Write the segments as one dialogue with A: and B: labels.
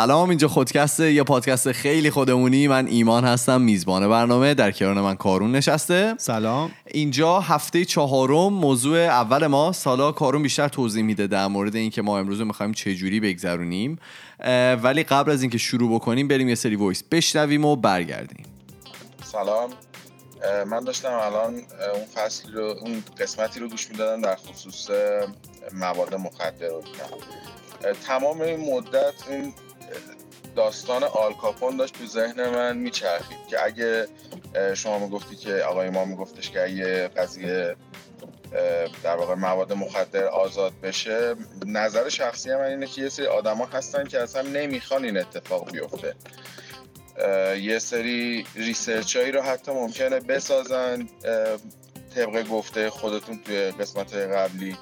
A: سلام اینجا خودکست یه پادکست خیلی خودمونی. من ایمان هستم میزبان برنامه. در کنار من کارون نشسته.
B: سلام.
A: اینجا هفته چهارم موضوع اول ما. سالا کارون بیشتر توضیح میده در مورد اینکه ما امروز می‌خوایم چه جوری بگذرونیم. ولی قبل از اینکه شروع بکنیم بریم یه سری وایس بشنویم و برگردیم.
C: سلام. من داشتم الان اون فصل رو اون قسمتی رو گوش می‌دادم در خصوص مواد مخدر رو تمام این مدت این داستان آلکاپون داشت تو ذهن من میچرخید که اگه شما می‌گفتی که آقای ما میگفتش که اگه قضیه در واقع مواد مخدر آزاد بشه نظر شخصی من اینه که یه سری آدما هستن که اصلا نمی‌خوان این اتفاق بیفته. یه سری research هایی رو حتی ممکنه بسازن طبق گفته خودتون توی قسمت قبلی.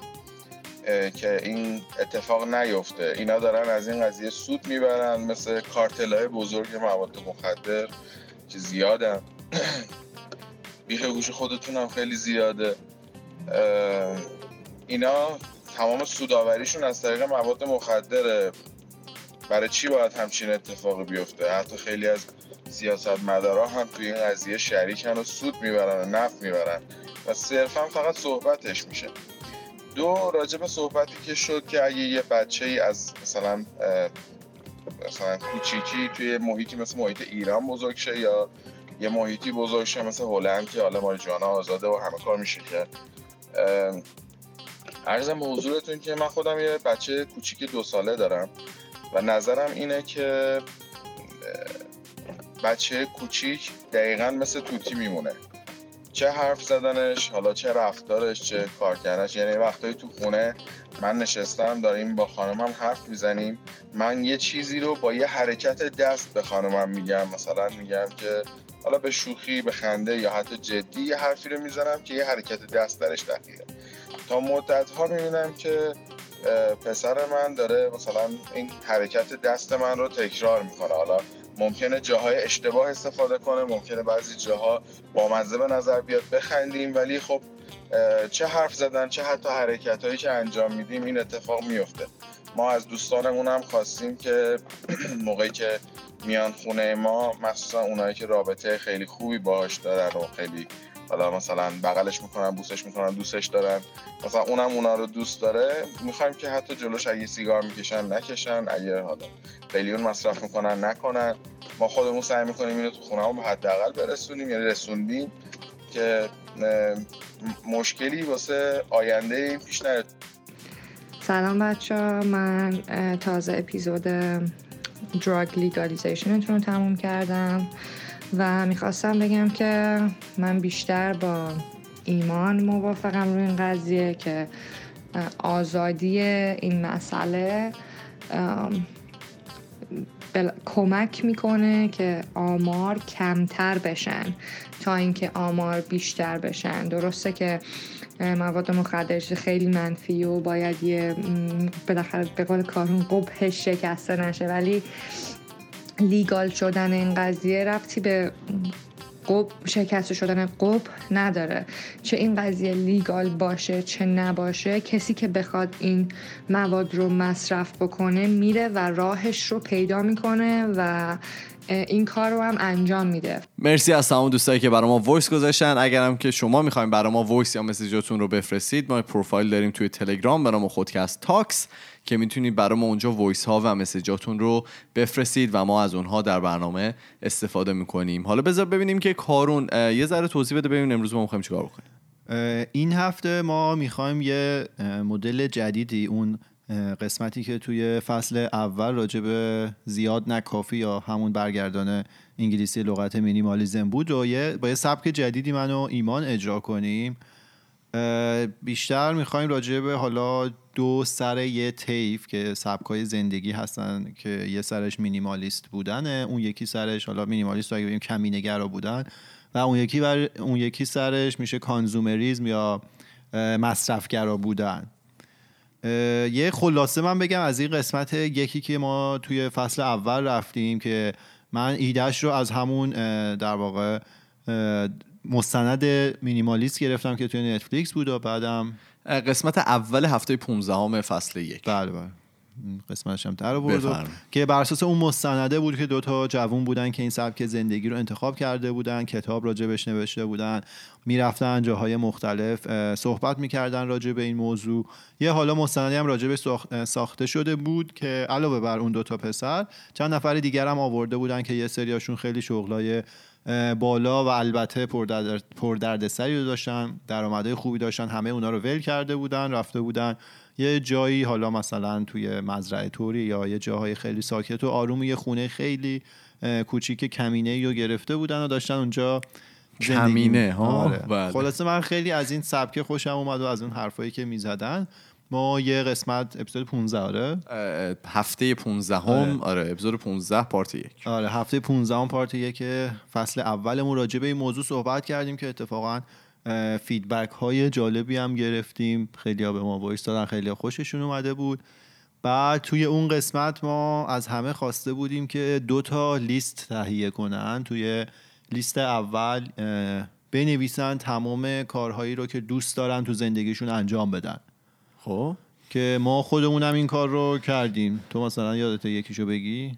C: که این اتفاق نیفته. اینا دارن از این قضیه سود می‌برن مثل کارتل های بزرگ مواد مخدر که زیادن. بیخ گوش خودتون هم خیلی زیاده. اینا تمام سوداوریشون از طریق مواد مخدره. برای چی باید همچین اتفاقی بیفته؟ حتی خیلی از سیاست مدارا هم توی این قضیه شریکن و سود می‌برن و نفت می‌برن. و صرفا فقط صحبتش میشه. دو راجب صحبتی که شد که اگه یه بچه ای از مثلا مثلا کوچیکی توی محیطی مثل محیط ایران بزرگ شه یا یه محیطی بزرگ شه مثل هلند که حالا جانا آزاده و همه کار میشه که عرضم به حضورتون که من خودم یه بچه کوچیک دو ساله دارم و نظرم اینه که بچه کوچیک دقیقا مثل توتی میمونه. چه حرف زدنش حالا چه رفتارش چه کار کردنش یعنی وقتایی تو خونه من نشستم داریم با خانمم حرف می‌زنیم. من یه چیزی رو با یه حرکت دست به خانمم میگم. مثلا میگم که حالا به شوخی به خنده یا حتی جدی یه حرفی رو می‌زنم که یه حرکت دست درش دقیقه. تا مدت ها می‌بینم که پسر من داره مثلا این حرکت دست من رو تکرار می‌کنه. حالا ممکنه جاهای اشتباه استفاده کنه ممکنه بعضی جاها بامزه به نظر بیاد بخندیم ولی خب چه حرف زدن چه حتی حرکت هایی که انجام میدیم این اتفاق میفته. ما از دوستانمون هم خواستیم که موقعی که میان خونه ما مخصوصا اونایی که رابطه خیلی خوبی باهاش دارن و خیلی حالا مثلا بغلش می‌کنن بوسش می‌کنن دوستش دارن. مثلا اونم اونا رو دوست داره. می‌خوایم که حتی جلوش اگه سیگار می‌کشن نکشن. اگه حالا قلیون مصرف می‌کنن نکنن. ما خودمون سعی می‌کنیم اینو تو خونه به حداقل برسونیم. یعنی رسوندیم که مشکلی واسه آینده پیش نیاد.
D: سلام بچه ها من تازه اپیزود drug legalization تون رو تموم کردم. و می‌خواستم بگم که من بیشتر با ایمان موافقم روی این قضیه که آزادی این مسئله کمک می‌کنه که آمار کمتر بشن. تا اینکه آمار بیشتر بشن. درسته که مواد مخدر خیلی منفی و باید یه بالاخره به قول کارون قبهش شکسته نشه. ولی legal شدن این قضیه ربطی به قبح شکسته شدن قبح نداره. چه این قضیه legal باشه چه نباشه کسی که بخواد این مواد رو مصرف بکنه میره و راهش رو پیدا می‌کنه و این کار رو هم انجام میده.
A: مرسی از تمام دوستایی که برای ما voice گذاشتن. اگرم که شما می‌خوایم برای ما voice یا message اتون رو بفرستید ما پروفایل داریم توی تلگرام برای ما خودکست تاکس که می‌تونید برای ما اونجا voice ها و message اتون رو بفرستید و ما از اونها در برنامه استفاده می‌کنیم. حالا بذار ببینیم که کارون یه ذره توضیح بده ببینیم امروز ما می‌خوایم چیکار بکنیم.
B: این هفته ما می‌خوایم یه مدل جدیدی اون قسمتی که توی فصل اول راجع به زیاد نکافی یا همون برگردان انگلیسی لغت minimalism بود و یه با یه سبک جدیدی من و ایمان اجرا کنیم. بیشتر می‌خوایم راجع به حالا دو سر یه تیف که سبکای زندگی هستن که یه سرش مینیمالیست بودنه اون یکی سرش حالا مینیمالیست رو اگه بگیم کمینگرا بودن و اون یکی بر اون یکی سرش میشه کانزومریزم یا مصرفگرا بودن. یه خلاصه من بگم از این قسمت یکی که ما توی فصل اول رفتیم که من ایدهش رو از همون در واقع مستند مینیمالیست گرفتم که توی نتفلیکس بود و بعدم
A: قسمت اول هفته 15 فصل یک.
B: بله بله. قسمتش هم در آورد. که بر اساس اون مستنده بود که دوتا جوون بودن که این سبک زندگی رو انتخاب کرده بودن کتاب راجبش نوشته بودن می‌رفتن جاهای مختلف صحبت می‌کردن راجع به این موضوع یه حالا مستندی هم راجبش ساخته شده بود که علاوه بر اون دوتا پسر چند نفر دیگر هم آورده بودن که یه سریاشون خیلی شغلای بالا و البته پردرد پردردسری رو داشتن درآمدهای خوبی داشتن همه اونا رو ول کرده بودن رفته بودن یه جایی حالا مثلا توی مزرعه توری یا یه جاهای خیلی ساکت و آروم یه خونه خیلی کوچیک کمینه رو گرفته بودن و داشتن اونجا زندگی
A: کمینه، ها؟
B: آره.
A: بله.
B: خلاصه من خیلی از این سبک خوشم اومد و از اون حرفایی که می‌زدن ما یه قسمت اپیزود 15 آره؟
A: هفته 15 هم آره اپیزود 15 پارت یک.
B: آره هفته 15 هم part یک فصل اولمون. راجع به این موضوع صحبت کردیم که اتفاقا feedback های جالبی هم گرفتیم. خیلی ها به ما voice دادن خیلی خوششون اومده بود. بعد توی اون قسمت ما از همه خواسته بودیم که دو تا لیست تهیه کنن. توی لیست اول بنویسن تمام کارهایی رو که دوست دارن تو زندگیشون انجام بدن.
A: خب
B: که ما خودمونم این کار رو کردیم. تو مثلا یادت یکیشو بگی؟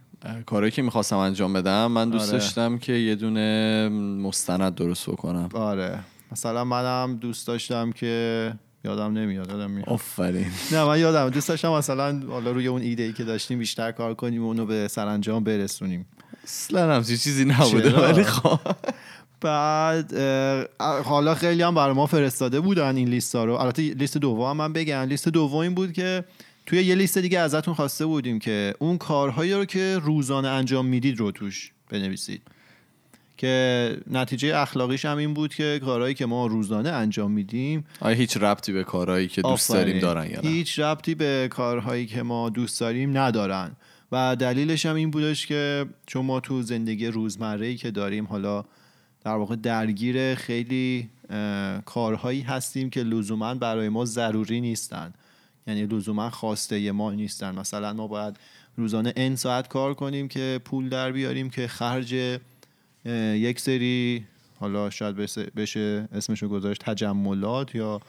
A: کارهایی که می‌خواستم انجام بدم من دوست
B: آره.
A: داشتم که یه دونه مستند درست بکنم.
B: آره. مثلا منم دوست داشتم که یادم نمیاد یادم میاد.
A: آفرین.
B: نه من یادم دوست داشتم مثلا حالا روی اون ایده ای که داشتیم بیشتر کار کنیم و اونو به سرانجام برسونیم.
A: اصلا همچین چیزی نبوده؟ ولی خب.
B: بعد حالا خیلی هم برای ما فرستاده بودن این لیست ها رو. البته لیست دوم هم من بگم. لیست دوم این بود که توی یه لیست دیگه ازتون خواسته بودیم که اون کارهایی رو که روزانه انجام می‌دید رو توش بنویسید. که نتیجه اخلاقیش هم این بود که کارهایی که ما روزانه انجام میدیم
A: آیا هیچ ربطی به کارهایی که دوست
B: آفرین.
A: داریم دارن یا نه؟
B: هیچ ربطی به کارهایی که ما دوست داریم ندارن. و دلیلش هم این بودش که چون ما تو زندگی روزمره که داریم حالا در واقع درگیر خیلی کارهایی هستیم که لزوما برای ما ضروری نیستن. یعنی لزوما خواسته ما نیستن. مثلا ما باید روزانه n ساعت کار کنیم که پول در بیاریم که خرج یک سری حالا شاید بشه اسمشو گذاشت تجملات یا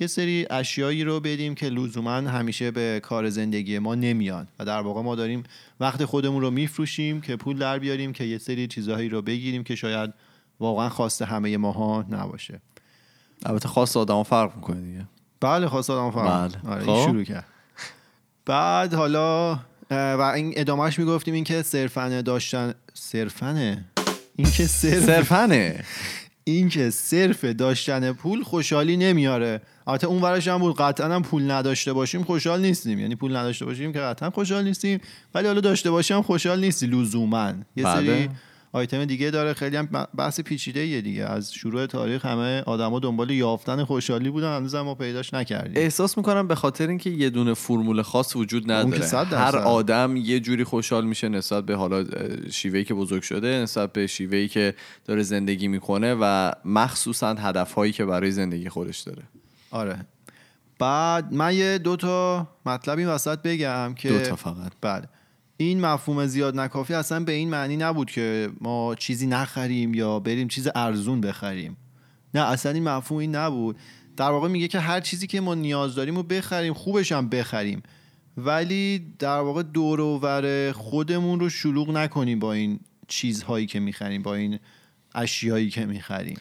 B: یه سری اشیایی رو بدیم که لزوما همیشه به کار زندگی ما نمیان. و در واقع ما داریم وقت خودمون رو میفروشیم که پول در بیاریم که یه سری چیزهایی رو بگیریم که شاید واقعا خواسته همه ماها نباشه.
A: البته خاص آدم فرق می‌کنه دیگه.
B: بله خواست آدم فهم
A: بله.
B: آره
A: خب.
B: این شروع کرد. بعد حالا و این ادامهش می‌گفتیم این که صرفن داشتن صرفنه این که صرف
A: صرفنه
B: این که صرف داشتن پول خوشحالی نمیاره. البته اون ورش هم بود قطعا هم پول نداشته باشیم خوشحال نیستیم. یعنی پول نداشته باشیم که قطعا خوشحال نیستیم. ولی حالا داشته باشیم خوشحال نیستی لزوما. یه
A: بله.
B: سری آیتم دیگه داره. خیلی هم بحث پیچیده یه دیگه. از شروع تاریخ همه آدما دنبال یافتن خوشحالی بودن. هنوز ما پیداش نکردیم.
A: احساس می‌کنم به خاطر اینکه یه دونه فرمول خاص وجود نداره. هر. آدم یه جوری خوشحال میشه نسبت به حالا شیوهی که بزرگ شده نسبت به شیوهی که داره زندگی می‌کنه و مخصوصا هدفهایی که برای زندگی خودش داره.
B: آره. بعد من یه دو تا مطلب این وسط بگم که
A: دو تا فقط.
B: بله. این مفهوم زیاد نکافی اصلا به این معنی نبود که ما چیزی نخریم یا بریم چیز ارزون بخریم. نه اصلا این مفهوم این نبود. در واقع میگه که هر چیزی که ما نیاز داریم رو بخریم خوبش هم بخریم. ولی در واقع دور خودمون رو شلوغ نکنیم با این چیزهایی که می‌خریم با این اشیایی که می‌خریم.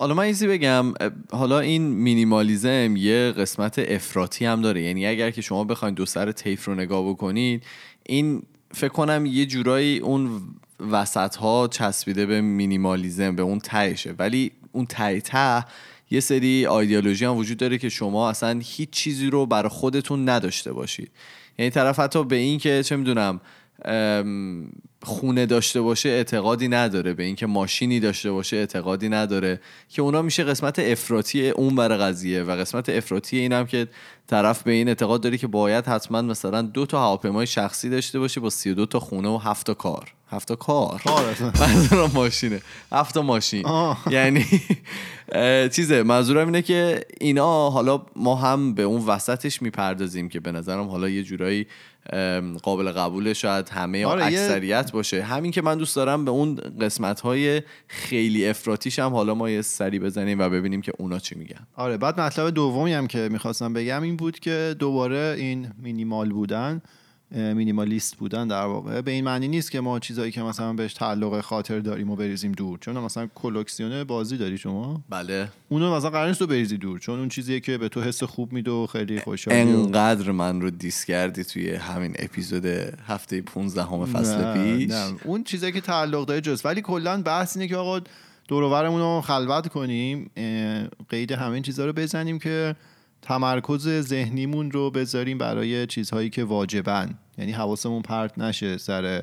A: حالا من ایزی بگم حالا این مینیمالیزم یه قسمت افراطی هم داره. یعنی اگر که شما بخواید دو سر تیف رو نگاه بکنید این فکر کنم یه جورایی اون وسط ها چسبیده به مینیمالیزم به اون تهشه. ولی اون ته ته یه سری آیدیولوژی هم وجود داره که شما اصلا هیچ چیزی رو برای خودتون نداشته باشید. یعنی طرف حتی به این که چه می‌دونم خونه داشته باشه اعتقادی نداره به اینکه ماشینی داشته باشه اعتقادی نداره که اونا میشه قسمت افراطی اون بر قضیه و قسمت افراطی این هم که طرف به این اعتقاد داره که باید حتما مثلا دو تا هواپیمای شخصی داشته باشه با 32 تا خونه و هفت تا کار هفت تا کار. منظورم ماشینه هفت تا ماشین. یعنی چیزه منظورم اینه که اینا حالا ما هم به اون وسطش می‌پردازیم که به نظرم حالا یه جورایی قابل قبوله شاید همه
B: آره،
A: اکثریت باشه. همین که من دوست دارم به اون قسمت های خیلی افراتیش هم حالا ما یه سری بزنیم و ببینیم که اونا چی میگن.
B: آره بعد مطلب دومی هم که می‌خواستم بگم این بود که دوباره این مینیمال بودن مینیمالیست بودن در واقع. به این معنی نیست که ما چیزایی که مثلا بهش تعلق خاطر داریم و بریزیم دور. چون مثلا کلکسیون بازی داری شما؟
A: بله.
B: اونو مثلا قرار نیست تو بریزی دور. چون اون چیزیه که به تو حس خوب میده و خیلی خوشحالی و-
A: انقدر من رو دیس کردی توی همین اپیزود هفته 15 همه فصل
B: نه،
A: پیش.
B: نه. اون چیزایی که تعلق داره جز. ولی کلا بحث اینه که آقا دور و برمون رو خلوت کنیم قید همه این چیزها رو بزنیم که تمرکز ذهنیمون رو بذاریم برای چیزهایی که واجبن. یعنی حواسمون پرت نشه سر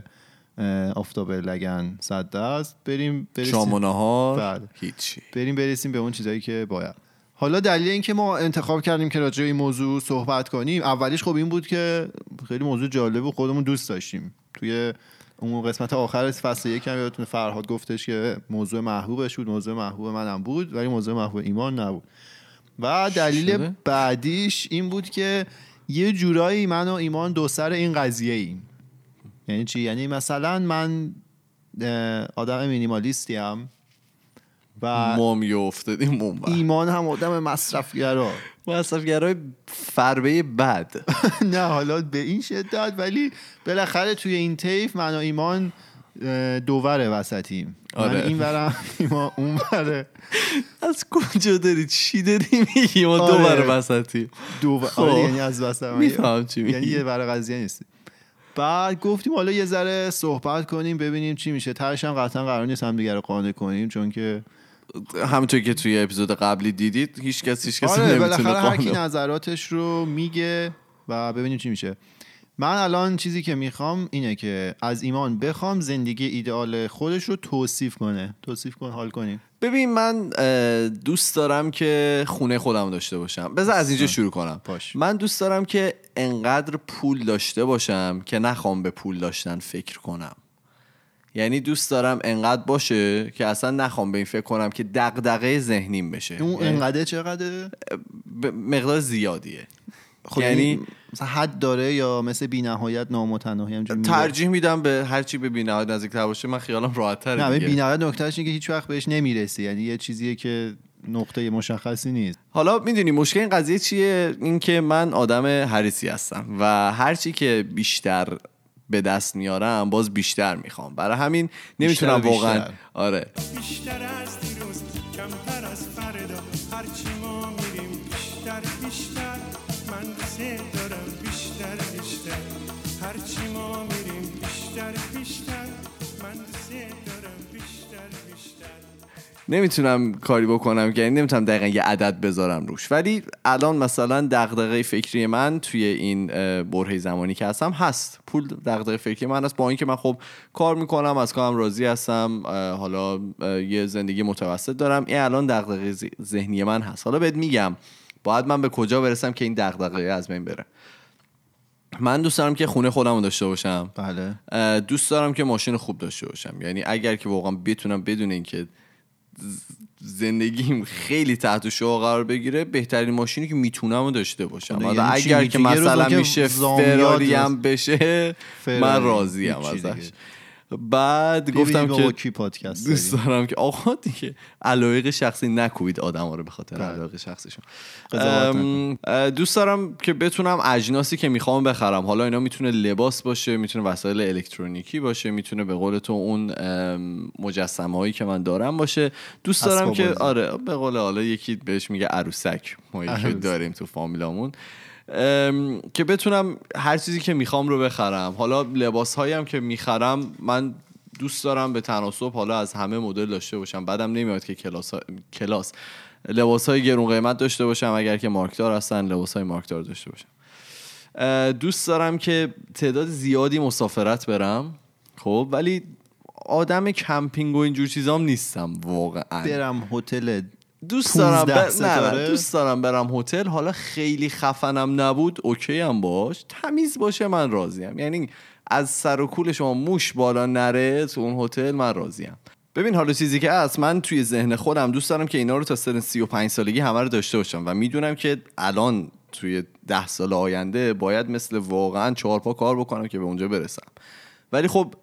B: آفتاب لگن صد دست. بریم برسیم.
A: شام و نهار.
B: بله.
A: هیچی.
B: بریم برسیم به اون چیزایی که باید. حالا دلیل اینکه ما انتخاب کردیم که راجع به این موضوع صحبت کنیم اولیش خب این بود که خیلی موضوع جالب و خودمون دوست داشتیم. توی اون قسمت آخر فصل یک هم یادتونه فرهاد گفتش که موضوع محبوبش بود موضوع محبوب منم بود ولی موضوع محبوب ایمان نبود. و دلیل
A: شده؟
B: بعدیش این بود که یه جورایی من و ایمان دو سر این قضیه ایم. یعنی چی؟ یعنی مثلا من آدم مینیمالیستی هم و
A: ما میافتادیم اون.
B: ایمان هم آدم مصرفگرا.
A: مصرفگرای فربه بد
B: نه حالا به این شدت ولی بالاخره توی این تیف من و ایمان دوور وسطیم.
A: آره.
B: من این برم ایمان اون بره
A: از کجا داری؟ چی داری میگی؟ ما دو
B: آره.
A: بر وسطی
B: دو
A: خب.
B: آره یعنی از وسط
A: میفهم چی
B: یعنی
A: میگی.
B: یه برای قضیه نیست. بعد گفتیم حالا یه ذره صحبت کنیم ببینیم چی میشه. تهش هم قطعا قرار نیست هم دیگه رو قانع کنیم چون که
A: همونطور که توی اپیزود قبلی دیدید هیچ کس هیچ کسی
B: آره
A: نمی‌تونه
B: بالاخره هر کی نظراتش رو میگه و ببینیم چی میشه. من الان چیزی که می‌خوام اینه که از ایمان بخوام زندگی ایدئال خودش رو توصیف کنه. توصیف کن حال کنیم.
A: ببین من دوست دارم که خونه خودم داشته باشم. بذار از اینجا شروع کنم.
B: باش.
A: من دوست دارم که انقدر پول داشته باشم که نخوام به پول داشتن فکر کنم. یعنی دوست دارم انقدر باشه که اصلا نخوام به این فکر کنم که دغدغه ذهنیم بشه.
B: اون
A: یعنی
B: انقدر چقدر
A: مقدار زیادیه.
B: خب
A: یعنی
B: یعنی مثلا حد داره یا مثل بی نهایت نامتناهی همجوری؟
A: ترجیح میدم به هر چی به بی‌نهایت نزدیک‌تر باشه من خیالم راحت
B: نه
A: تره
B: بی نهایت نکتهش اینه که هیچ وقت بهش نمی‌رسی یعنی یه چیزیه که نقطه مشخصی نیست.
A: حالا می‌دونی مشکل این قضیه چیه؟ این که من آدم حریصی هستم و هرچی که بیشتر به دست میارم باز بیشتر می‌خوام. برای همین نمی‌تونم واقعا. آره.
E: بیشتر از دیروز کمتر از فردا. هرچی دارم بیشتر بیشتر هرچی ما میریم بیشتر بیشتر من بیشتر بیشتر
A: نمی‌تونم کاری بکنم یعنی نمی‌تونم دقیقا یه عدد بذارم روش. ولی الان مثلا دغدغه فکری من توی این برهه زمانی که هستم هست. پول دغدغه فکری من هست. با اینکه من خب کار می‌کنم از کارم راضی هستم حالا یه زندگی متوسط دارم. این الان دغدغه ذهنی من هست. حالا بهت میگم باید من به کجا برسم که این دغدغه از بین بره من دوست دارم که خونه خودم رو داشته باشم
B: بله
A: دوست دارم که ماشین خوب داشته باشم یعنی اگر که واقعا بتونم بدون اینکه زندگیم خیلی تحت شعا قرار بگیره بهترین ماشینی که می‌تونم داشته باشم حالا
B: یعنی؟
A: اگر که مثلا میشه فراری هم بشه
B: فراری.
A: من راضیم. ازش بعد گفتم که
B: کی پادکست
A: دوست. دارم که آقا دیگه علایق شخصی نکوبید آدم رو به خاطر
B: بله.
A: علایق شخصیشون دوست دارم که بتونم اجناسی که می‌خوام بخرم حالا اینا می‌تونه لباس باشه می‌تونه وسایل الکترونیکی باشه می‌تونه به قول تو اون مجسمه هایی که من دارم باشه دوست دارم که. آره به قول حالا یکی بهش میگه عروسک ما یکی. داریم تو فامیلامون ام، که بتونم هر چیزی که می‌خوام رو بخرم. حالا لباس هایی هم که می‌خرم من دوست دارم به تناسب حالا از همه مدل داشته باشم. بدم نمیاد که کلاس ها- کلاس. لباس های گرون قیمت داشته باشم اگر که مارکدار هستن لباس های مارکدار داشته باشم. دوست دارم که تعداد زیادی مسافرت برم خب ولی آدم کمپینگ و اینجور چیزام نیستم واقعا.
B: برم هتل
A: دوست دارم
B: 15
A: ب... نه, نه؟ دوست دارم برم هتل. حالا خیلی خفنم نبود OK هم باش. تمیز باشه من راضیم. یعنی از سر و کول شما موش بالا نره تو اون هتل من راضیم. ببین حالا چیزی که هست من توی ذهن خودم دوست دارم که اینا رو تا سن 35 سالگی همه رو داشته باشم و می‌دونم که الان توی ده سال آینده باید مثل واقعا چهار پا کار بکنم که به اونجا برسم. ولی خب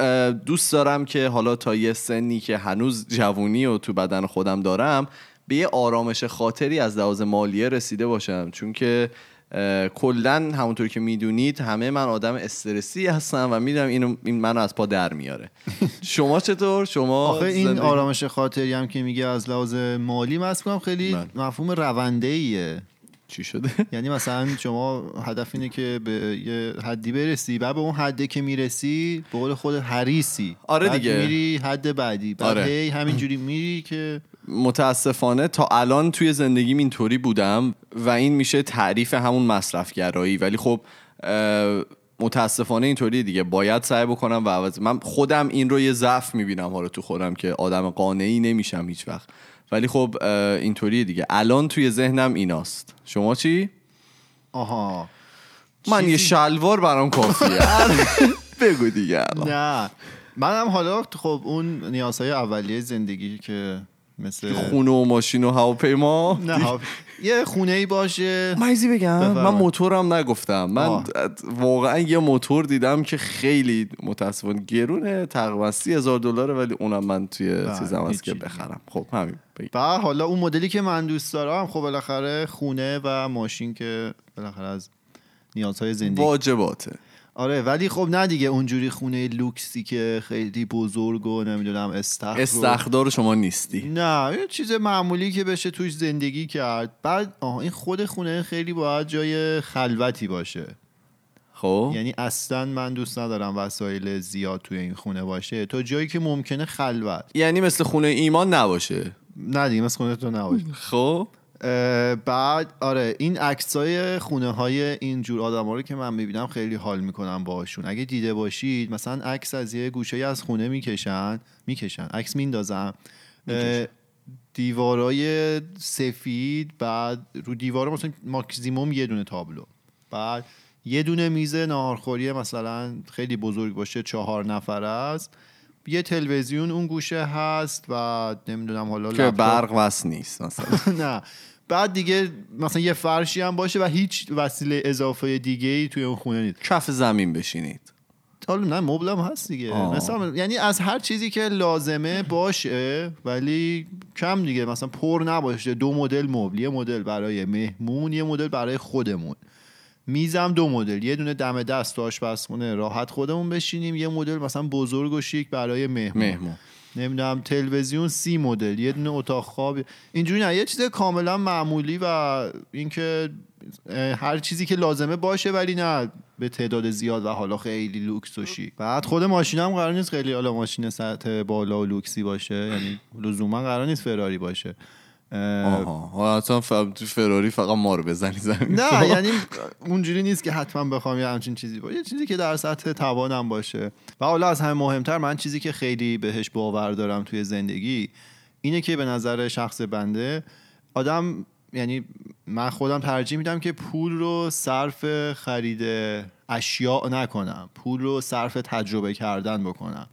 A: دوست دارم که حالا تا یه سنی که هنوز جوونی و تو بدن خودم دارم به یه آرامش خاطری از لحاظ مالیه رسیده باشم. چون که کلا همونطور که می‌دونید همه من آدم استرسی هستم و می‌دونم اینو این منو از پا در میاره. شما چطور؟ شما
B: آخه این
A: زندگی-
B: آرامش خاطری هم که میگه از لحاظ مالی مست کنم خیلی
A: بله.
B: مفهوم رونده ایه
A: چی شده؟
B: یعنی مثلا شما هدف اینه که به یه حدی برسی بعد به اون حده که می‌رسی به قول خود حریسی
A: آره دیگه.
B: میری حد بعدی. بعد
A: آره.
B: همینجوری میری که
A: متاسفانه تا الان توی زندگیم اینطوری بودم و این میشه تعریف همون مصرفگرایی. ولی خب متاسفانه اینطوری دیگه. باید سعی بکنم و عوض من خودم این رو یه ضعف می‌بینم حالا تو خودم که آدم قانعی نمیشم هیچ وقت. ولی خب اینطوری دیگه. الان توی ذهنم ایناست. شما چی؟
B: آها.
A: من یه
B: چیزی-
A: شلوار برام کافیه. بگو دیگه. الان.
B: نه. منم حالا خب اون نیازهای اولیه زندگی که مثل
A: خونه و ماشین و هواپیما
B: نه یه خونه ای باشه
A: مایزی بگم من
B: بفرمایید.
A: موتورم نگفتم من
B: آه.
A: واقعا یه موتور دیدم که خیلی متاسفانه گرونه تقریبا سی هزار دلاره ولی اونم من توی
B: بله،
A: چیزم هست که
B: هیچی.
A: بخرم خب همین.
B: و حالا اون مدلی که من دوست دارم خب بالاخره خونه و ماشین که بالاخره از نیازهای زندگی
A: واجباته
B: آره ولی خب نه دیگه اونجوری خونه لوکسی که خیلی بزرگ و نمی‌دونم استخر
A: استخدار شما نیستی.
B: نه یه چیز معمولی که بشه توش زندگی کرد. بعد آه این خود خونه خیلی باید جای خلوتی باشه.
A: خب؟
B: یعنی اصلا من دوست ندارم وسایل زیاد توی این خونه باشه. تا جایی که ممکنه خلوت.
A: یعنی مثل خونه ایمان نباشه.
B: نه دیگه مثل خونه تو نباشه.
A: خب؟
B: بعد آره این عکسای خونه های اینجور آدم رو که من می‌بینم خیلی حال می‌کنم باشون اگه دیده باشید مثلا عکس از یه گوشه از خونه می‌کشن می‌کشن. عکس میندازن اه، دیوارای سفید بعد رو دیوار مثلا ماکسیموم یه دونه تابلو. بعد یه دونه میز ناهارخوری مثلا خیلی بزرگ باشه چهار نفره است. یه تلویزیون اون گوشه هست و نمی‌دونم حالا
A: که برق وصل نیست مثلا.
B: نه. بعد دیگه مثلا یه فرشی هم باشه و هیچ وسیله اضافه دیگه ای توی اون خونه نیست.
A: کف زمین بشینید.
B: حالا نه مبل هم هست دیگه.
A: آه.
B: مثلا یعنی از هر چیزی که لازمه باشه ولی کم دیگه. مثلا پر نباشه. دو مدل مبل. یه مدل برای مهمون یه مدل برای خودمون. میزم دو مدل. یه دونه دم دست تو آشپزخونه. راحت خودمون بشینیم. یه مدل مثلا بزرگ و شیک برای مهمون.
A: مهمون.
B: نمی‌دونم تلویزیون سی مدل. یه دونه اتاق خواب. اینجوری نه یه چیز کاملا معمولی و اینکه هر چیزی که لازمه باشه ولی نه به تعداد زیاد و حالا خیلی لوکس و شیک. بعد خود ماشین هم قرار نیست خیلی حالا ماشین سطح بالا و لوکسی باشه. یعنی لزوما قرار نیست فراری باشه.
A: آها. اصلا. تو فراری فقط ما رو بزنی زمین
B: نه یعنی اونجوری نیست که حتما بخوام یه همچین چیزی باشه یه چیزی که در سطح توانم باشه. و حالا از همه مهمتر من چیزی که خیلی بهش باور دارم توی زندگی اینه که به نظر شخص بنده آدم یعنی من خودم ترجیح میدم که پول رو صرف خرید اشیاء نکنم. پول رو صرف تجربه کردن بکنم.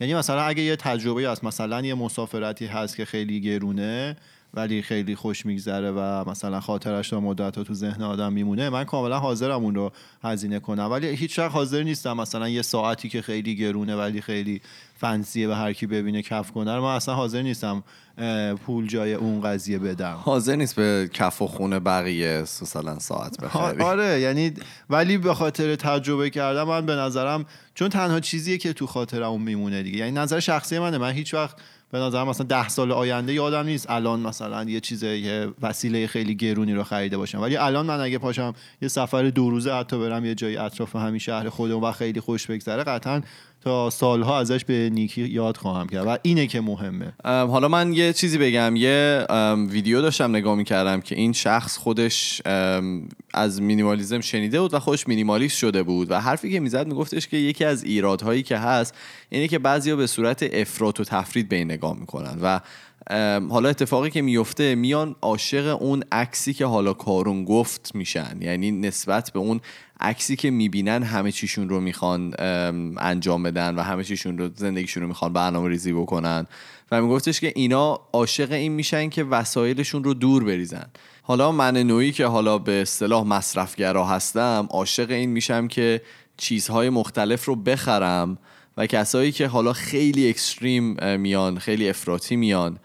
B: یعنی مثلا اگه یه تجربه هست مثلا یه مسافرتی هست که خیلی گرونه ولی خیلی خوش میگذره و مثلا خاطرش تا مدت تو ذهن آدم میمونه. من کاملا حاضرم اون رو هزینه کنم. ولی هیچ وقت حاضر نیستم مثلا یه ساعتی که خیلی گرونه ولی خیلی فنسیه به هر کی ببینه کف کنه من اصلا حاضر نیستم پول جای اون قضیه بدم.
A: حاضر نیست به کف و خونه بقیه مثلا ساعت بخری؟
B: آره یعنی ولی به خاطر تجربه کردم من به نظرم چون تنها چیزیه که تو خاطرمون میمونه دیگه. یعنی نظر شخصی منه. من هیچ وقت به نظرم مثلا ده سال آینده یادم نیست الان مثلا یه چیز یه وسیله خیلی گرونی رو خریده باشم. ولی الان من اگه پاشم یه سفر دو روزه حتی برم یه جایی اطراف همین شهر خودم و خیلی خوش بگذره قطعا تا سالها ازش به نیکی یاد خواهم کرد و اینه که مهمه.
A: حالا من یه چیزی بگم یه ویدیو داشتم نگاه می‌کردم که این شخص خودش از مینیمالیزم شنیده بود و خودش مینیمالیست شده بود و حرفی که می‌زد میگفتش که یکی از ایرادهایی که هست اینه که بعضیا به صورت افراط و تفرید به این نگاه می‌کنن و حالا اتفاقی که میفته میان عاشق اون عکسی که حالا کارون گفت میشن. یعنی نسبت به اون عکسی که می‌بینن همه چیشون رو می‌خوان ام، انجام بدن و همه چیشون رو زندگیشون رو می‌خوان برنامه ریزی بکنن. و میگفتش که اینا عاشق این میشن که وسایلشون رو دور بریزن. حالا من نوعی که حالا به اصطلاح مصرفگرا هستم عاشق این میشم که چیزهای مختلف رو بخرم و کسایی که حالا خیلی اکستریم میان خیلی افراطی میان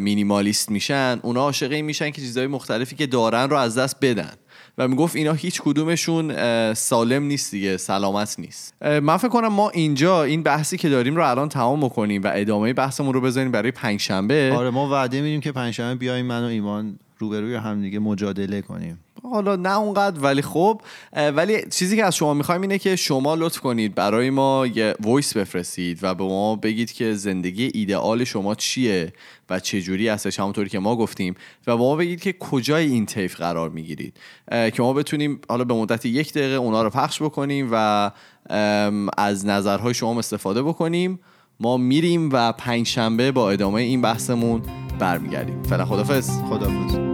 A: مینیمالیست میشن اونا عاشق میشن که چیزهای مختلفی که دارن رو از دست بدن. و می‌گفت اینا هیچ کدومشون سالم نیست دیگه سلامت نیست. من فکر کنم ما اینجا این بحثی که داریم رو الان تمام بکنیم و ادامه بحثمون رو بذاریم برای پنجشنبه.
B: آره ما وعده میدیم که پنجشنبه بیایم من و ایمان روبروی همدیگه مجادله کنیم.
A: حالا نه اونقدر ولی خب ولی چیزی که از شما می‌خوایم اینه که شما لطف کنید برای ما یه وایس بفرستید و به ما بگید که زندگی ایدئال شما چیه و چه جوری هستش همونطوری که ما گفتیم. و به ما بگید که کجای این طیف قرار می‌گیرید. که ما بتونیم حالا به مدت یک دقیقه اونا رو پخش بکنیم و از نظرهای شما استفاده بکنیم. ما میریم و پنج شنبه با ادامه این بحثمون برمیگردیم. فعلا خدافظ
B: خدافظ